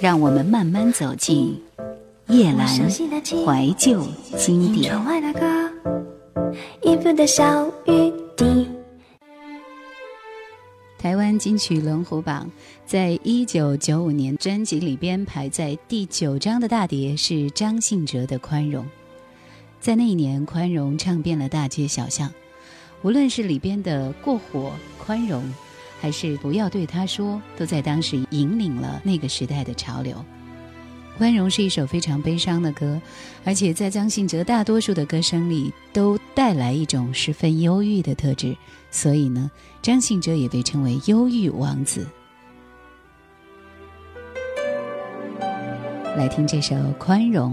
让我们慢慢走进叶阑怀旧经典。台湾金曲龙虎榜，在一九九五年专辑里边排在第九张的大碟是张信哲的《宽容》。在那一年，《宽容》唱遍了大街小巷，无论是里边的“过火”“宽容”。还是不要对他说，都在当时引领了那个时代的潮流。宽容是一首非常悲伤的歌，而且在张信哲大多数的歌声里都带来一种十分忧郁的特质，所以呢，张信哲也被称为忧郁王子。来听这首《宽容》。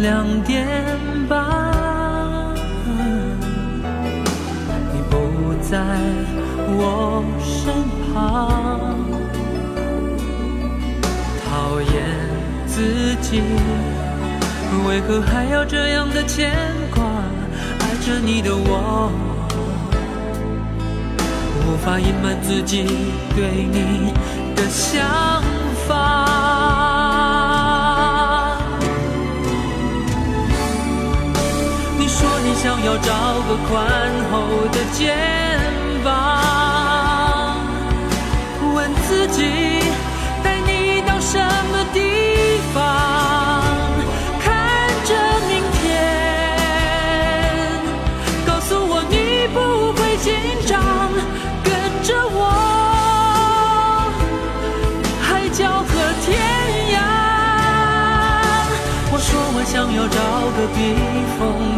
两点半，你不在我身旁。讨厌自己，为何还要这样的牵挂？爱着你的我，无法隐瞒自己对你的想法。想要找个宽厚的肩膀，问自己带你到。什么地方？看着明天，告诉我你不会紧张，跟着我，海角和天涯。我说我想要找个避风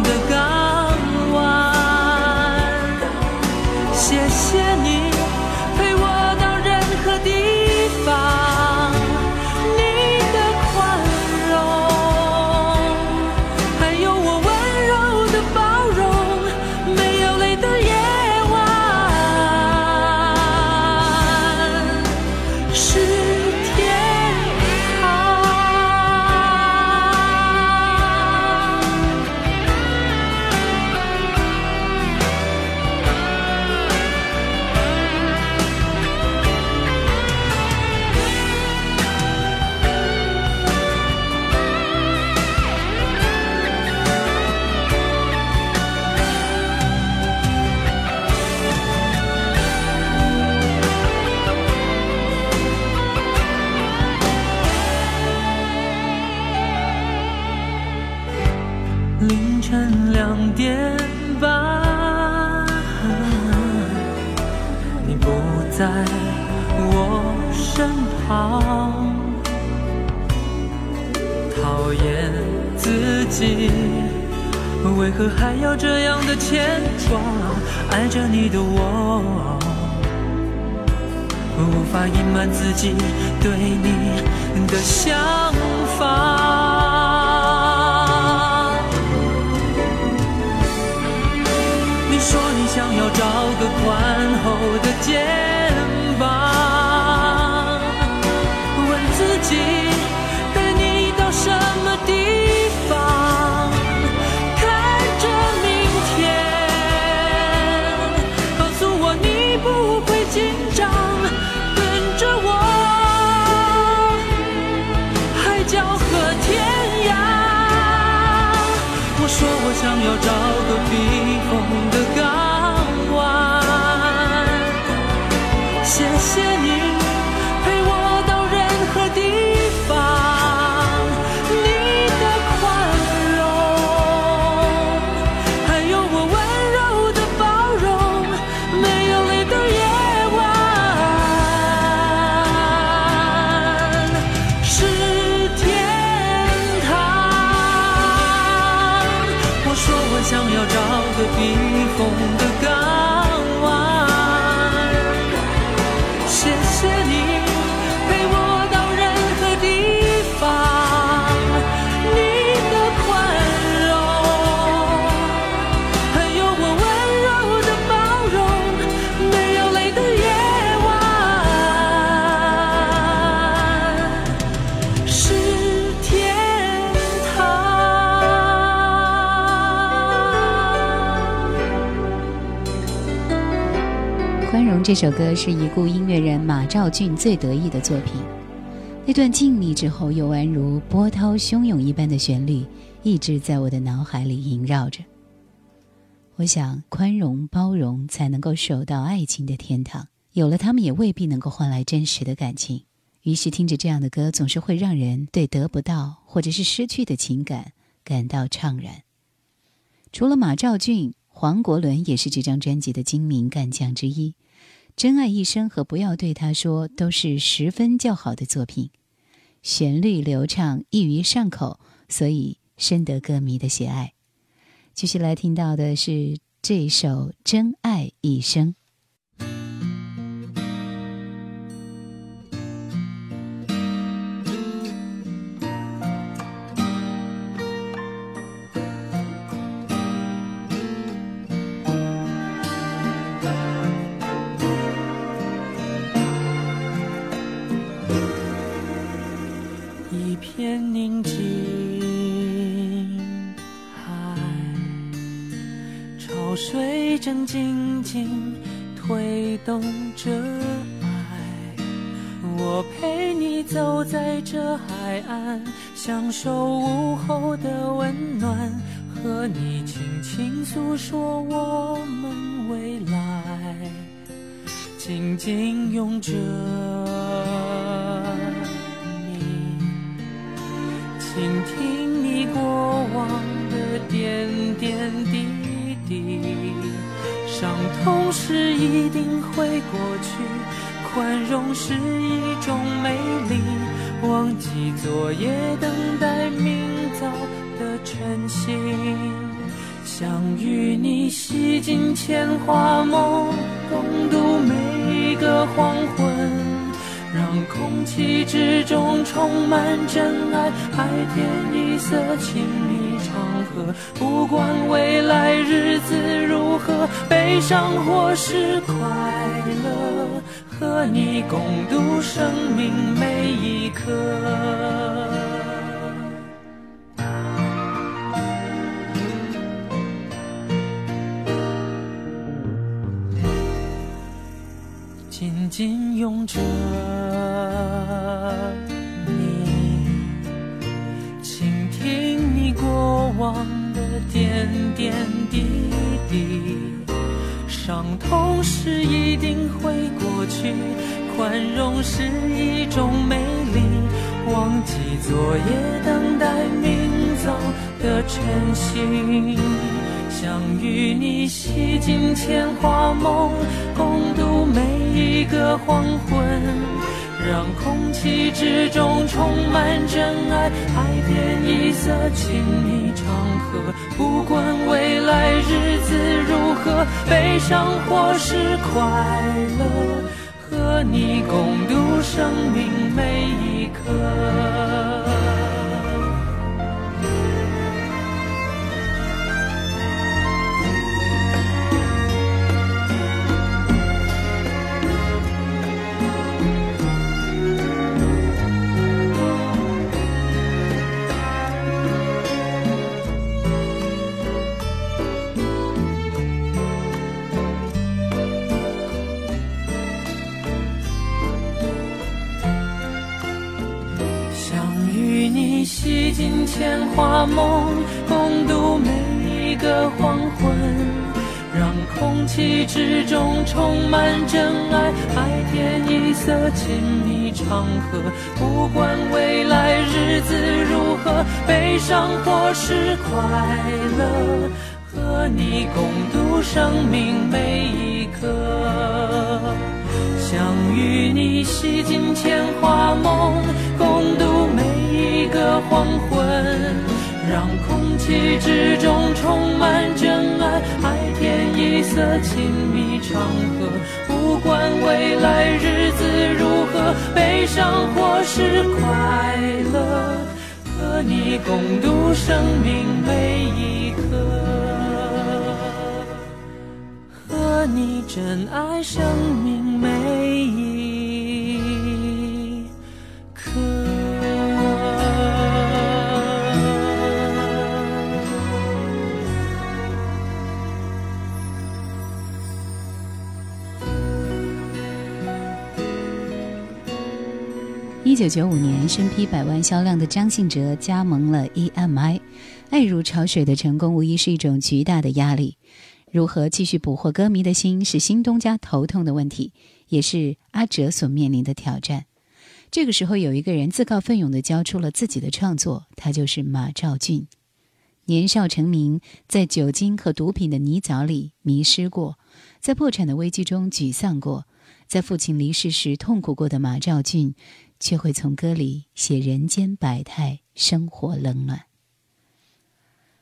两点半你不在我身旁讨厌自己为何还要这样的牵挂？爱着你的我无法隐瞒自己对你的想法。说你想要找个宽厚的肩这首歌是已故音乐人马兆骏最得意的作品。那段静谧之后又宛如波涛汹涌一般的旋律，一直在我的脑海里萦绕着。我想，宽容包容才能够守到爱情的天堂。有了他们，也未必能够换来真实的感情。于是，听着这样的歌，总是会让人对得不到或者是失去的情感感到怅然。除了马兆骏。黄国伦也是这张专辑的精明干将之一，《真爱一生》和《不要对他说》都是十分较好的作品，旋律流畅，易于上口，所以深得歌迷的喜爱。继续来听到的是这首《真爱一生》。心推动着爱，我陪你走在这海岸，享受午后的温暖，和你轻轻诉说我们未来，紧紧拥着你，倾听你过往的点点滴滴。伤痛是一定会过去，宽容是一种美丽。忘记昨夜，等待明早的晨星。想与你洗尽铅华梦，共度每一个黄昏，让空气之中充满真爱，海天一色，亲密。不管未来日子如何，悲伤或是快乐，和你共度生命每一刻。紧紧拥着。去，宽容是一种美丽。忘记昨夜，等待明早的晨星，想与你洗尽铅华梦，共度每一个黄昏。让空气之中充满真爱，海天一色，亲密长河。不管未来日子如何，悲伤或是快乐，和你共度生命每一刻。牵花梦，共度每一个黄昏，让空气之中充满真爱，海天一色，亲密长河。不管未来日子如何，悲伤或是快乐，和你共度生命每一刻。想与你洗尽铅华梦，共度每。个黄昏，让空气之中充满真爱，海天一色，亲密长河。不管未来日子如何，悲伤或是快乐，和你共度生命每一刻，和你珍爱生命每一。一九九五年，身披百万销量的张信哲加盟了 EMI，爱如潮水的成功无疑是一种巨大的压力。如何继续捕获歌迷的心，是新东家头痛的问题，也是阿哲所面临的挑战。这个时候，有一个人自告奋勇地交出了自己的创作，他就是马兆骏。年少成名，在酒精和毒品的泥沼里迷失过，在破产的危机中沮丧过，在父亲离世时痛苦过的马兆骏。却会从歌里写人间百态，生活冷暖。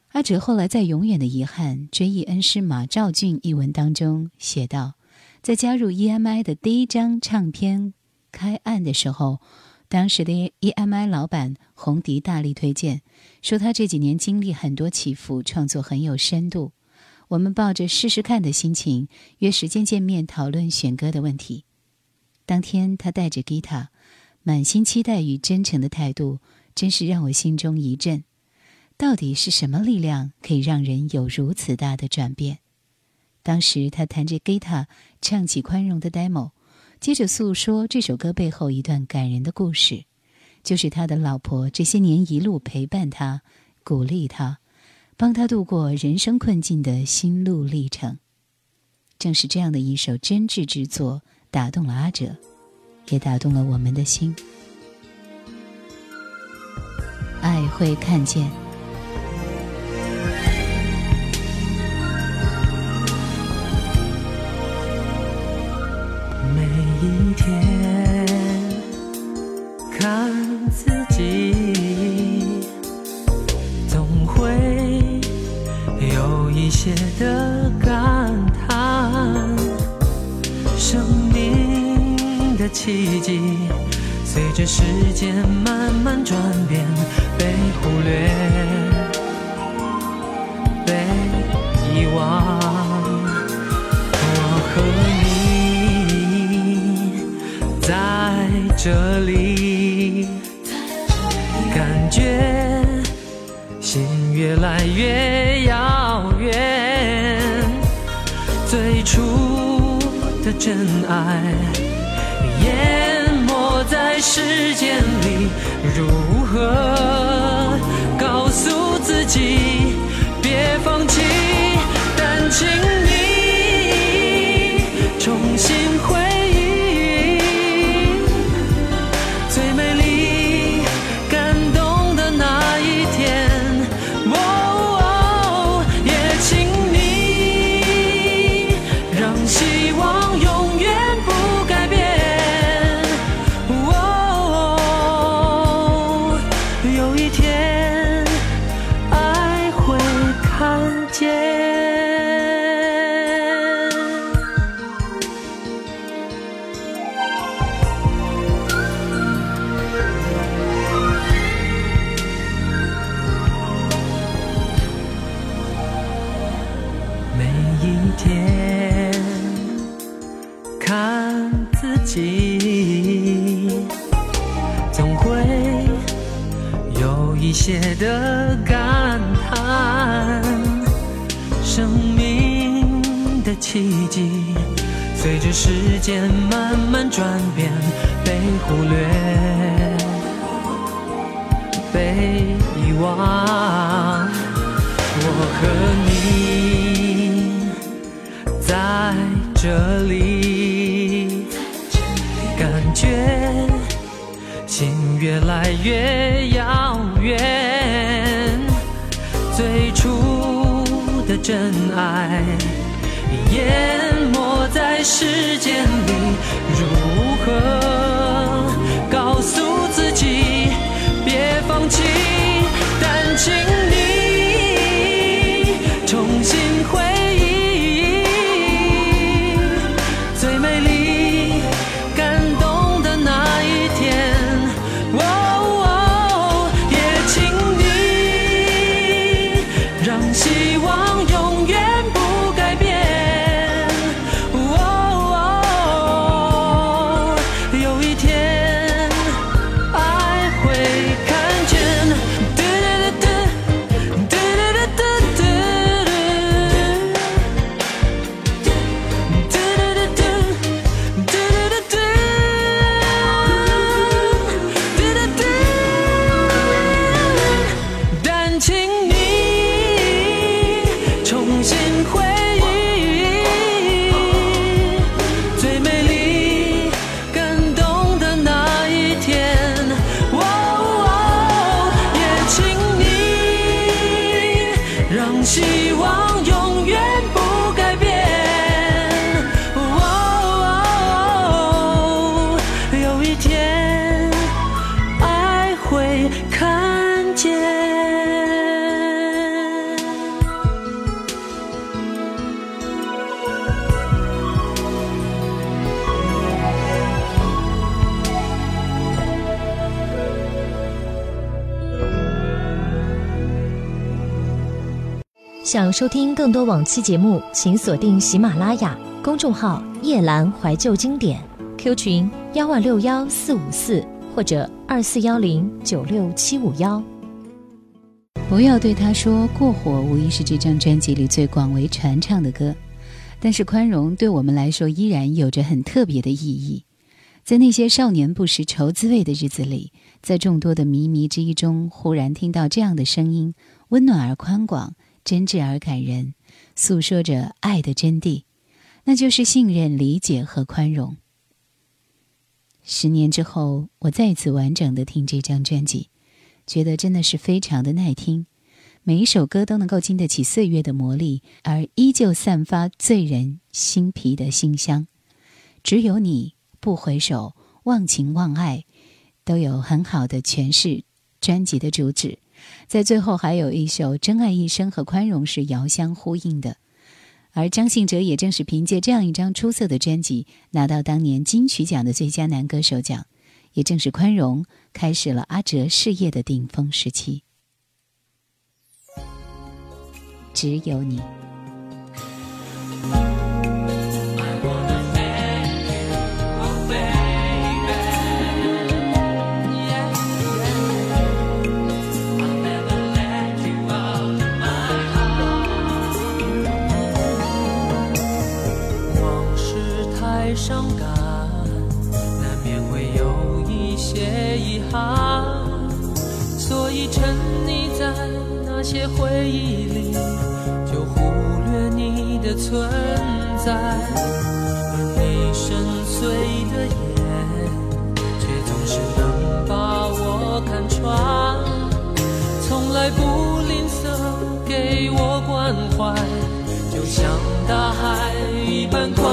阿哲后来在《永远的遗憾：追忆恩师马兆骏》一文当中写道，在加入 EMI 的第一张唱片开案的时候，当时的 EMI 老板洪迪大力推荐，说他这几年经历很多起伏，创作很有深度。我们抱着试试看的心情，约时间见面讨论选歌的问题。当天，他带着吉他。满心期待与真诚的态度，真是让我心中一震。到底是什么力量可以让人有如此大的转变？当时他弹着吉他，唱起《宽容》的 demo，接着诉说这首歌背后一段感人的故事，就是他的老婆这些年一路陪伴他、鼓励他、帮他度过人生困境的心路历程。正是这样的一首真挚之作，打动了阿哲。也打动了我们的心。爱会看见，每一天奇迹，随着时间慢慢转变，被忽略，被遗忘。我和你在这里，感觉心越来越遥远。最初的真爱。时间里，如何告诉自己别放弃？但请情总会有一些的感叹，生命的奇迹，随着时间慢慢转变，被忽略，被遗忘。我和你在这里，越来越遥远。最初的真爱淹没在时间里，如何告诉自己别放弃？想收听更多往期节目，请锁定喜马拉雅公众号“夜阑怀旧经典 ”，Q 群幺二六幺四五四或者二四幺零九六七五幺。不要对他说过火，无疑是这张专辑里最广为传唱的歌。但是宽容对我们来说依然有着很特别的意义。在那些少年不识愁滋味的日子里，在众多的靡靡之音中，忽然听到这样的声音，温暖而宽广，真挚而感人，诉说着爱的真谛，那就是信任、理解和宽容。十年之后，我再次完整的听这张专辑，觉得真的是非常的耐听。每一首歌都能够经得起岁月的磨砺，而依旧散发醉人心脾的馨香。只有你不回首，忘情忘爱，都有很好的诠释专辑的主旨。在最后还有一首《真爱一生》和《宽容》是遥相呼应的。而张信哲也正是凭借这样一张出色的专辑，拿到当年金曲奖的最佳男歌手奖。也正是《宽容》开始了阿哲事业的顶峰时期。只有你。那些回忆里，就忽略你的存在。而你深邃的眼，却总是能把我看穿，从来不吝啬给我关怀。就像大海一般宽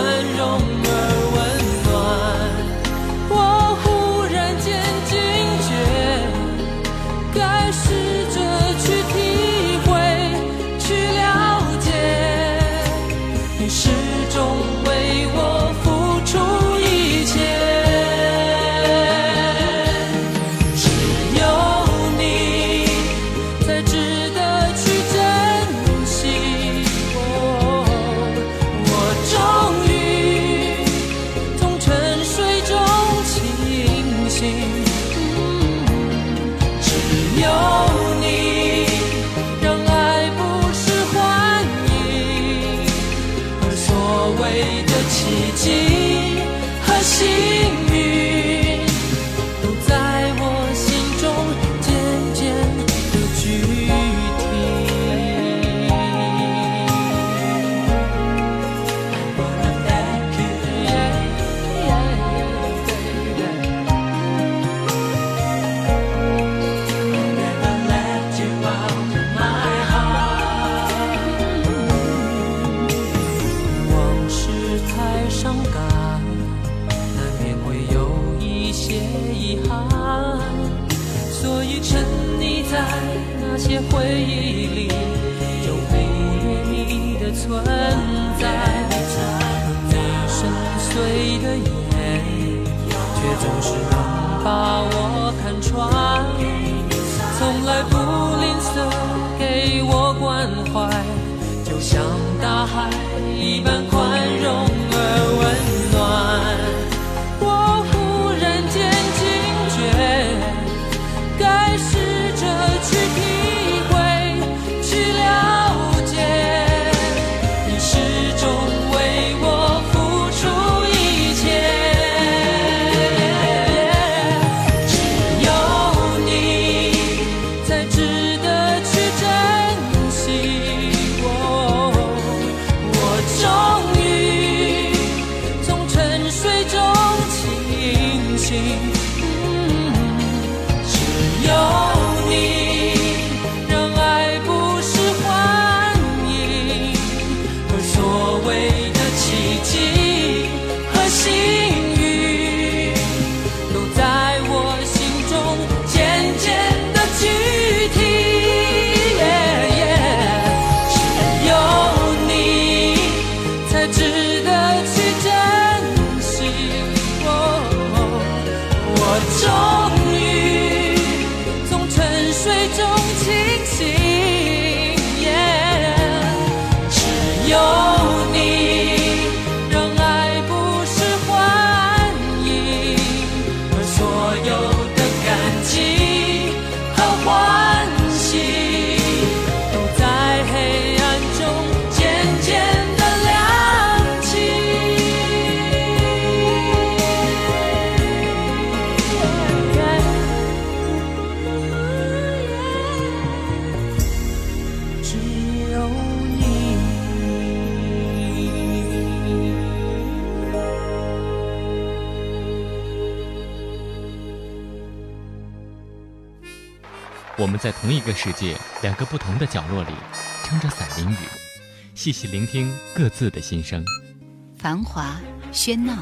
我们在同一个世界，两个不同的角落里，撑着伞淋雨，细细聆听各自的心声。繁华喧闹，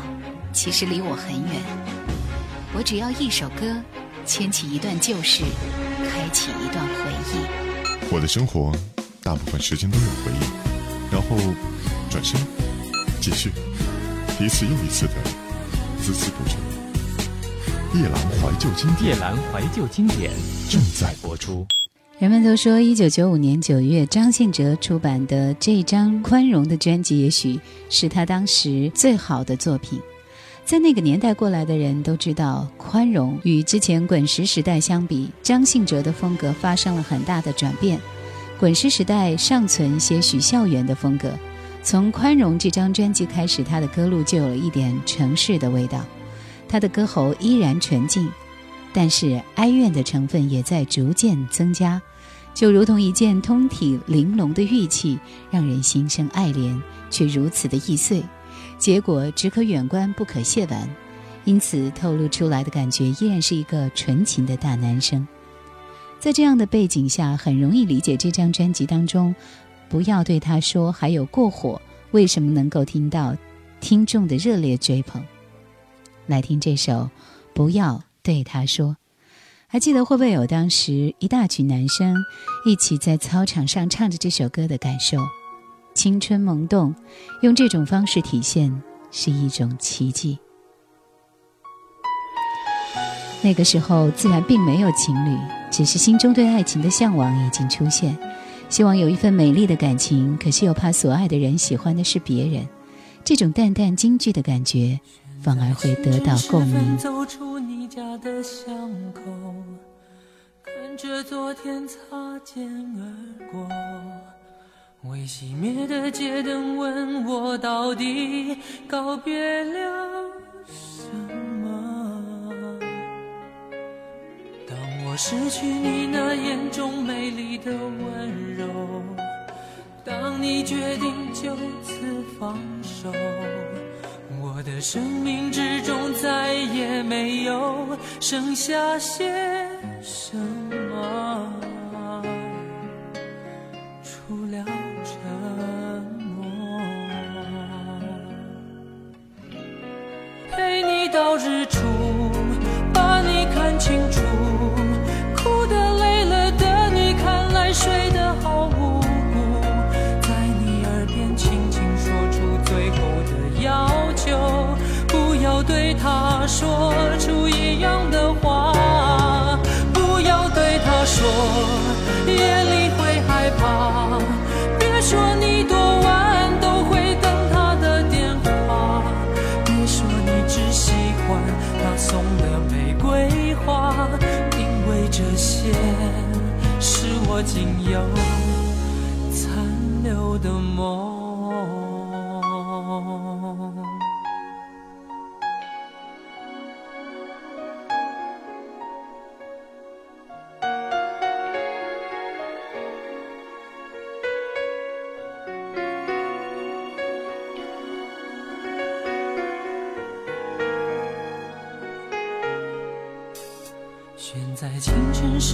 其实离我很远。我只要一首歌，牵起一段旧事，开启一段回忆。我的生活，大部分时间都有回忆，然后转身继续，一次又一次的孜孜不倦。夜阑怀旧经典，夜阑怀旧经典正在播出。人们都说，一九九五年九月，张信哲出版的这张《宽容》的专辑，也许是他当时最好的作品。在那个年代过来的人都知道，《宽容》与之前滚石时代相比，张信哲的风格发生了很大的转变。滚石时代尚存些许校园的风格，从《宽容》这张专辑开始，他的歌路就有了一点城市的味道。他的歌喉依然纯净，但是哀怨的成分也在逐渐增加，就如同一件通体玲珑的玉器，让人心生爱怜，却如此的易碎，结果只可远观不可亵玩，因此透露出来的感觉依然是一个纯情的大男生。在这样的背景下，很容易理解这张专辑当中，不要对他说还有过火，为什么能够听到听众的热烈追捧。来听这首《不要对他说》，还记得会不会有当时一大群男生一起在操场上唱着这首歌的感受？青春萌动，用这种方式体现是一种奇迹。那个时候自然并没有情侣，只是心中对爱情的向往已经出现，希望有一份美丽的感情，可是又怕所爱的人喜欢的是别人，这种淡淡惊惧的感觉。反而会得到共鸣。走出你家的巷口，看着昨天擦肩而过，未熄灭的街灯问我到底告别了什么？当我失去你那眼中美丽的温柔，当你决定就此放手。我的生命之中再也没有剩下些什么，除了这。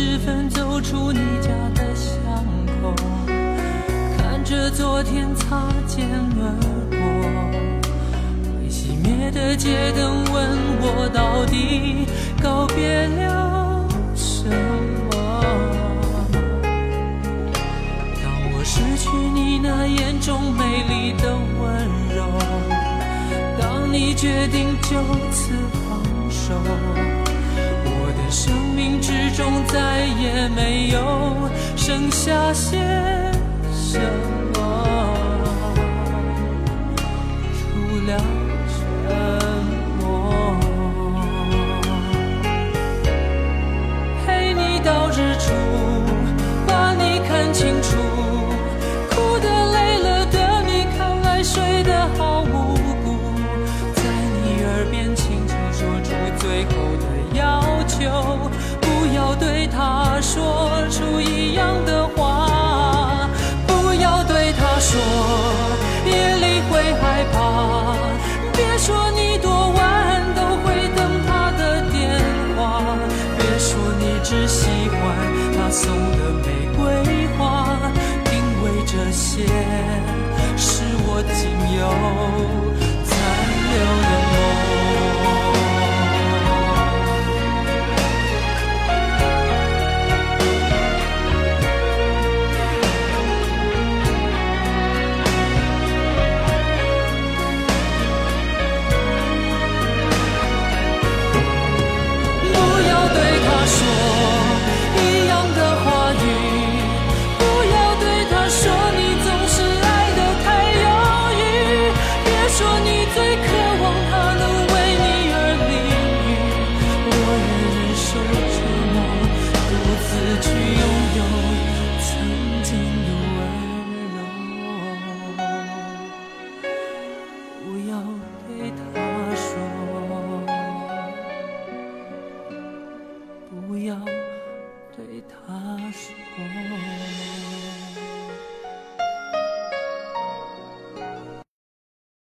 时分走出你家的巷口，看着昨天擦肩而过，未熄灭的街灯问我到底告别了什么？当我失去你那眼中美丽的温柔，当你决定就此中再也没有剩下些什么，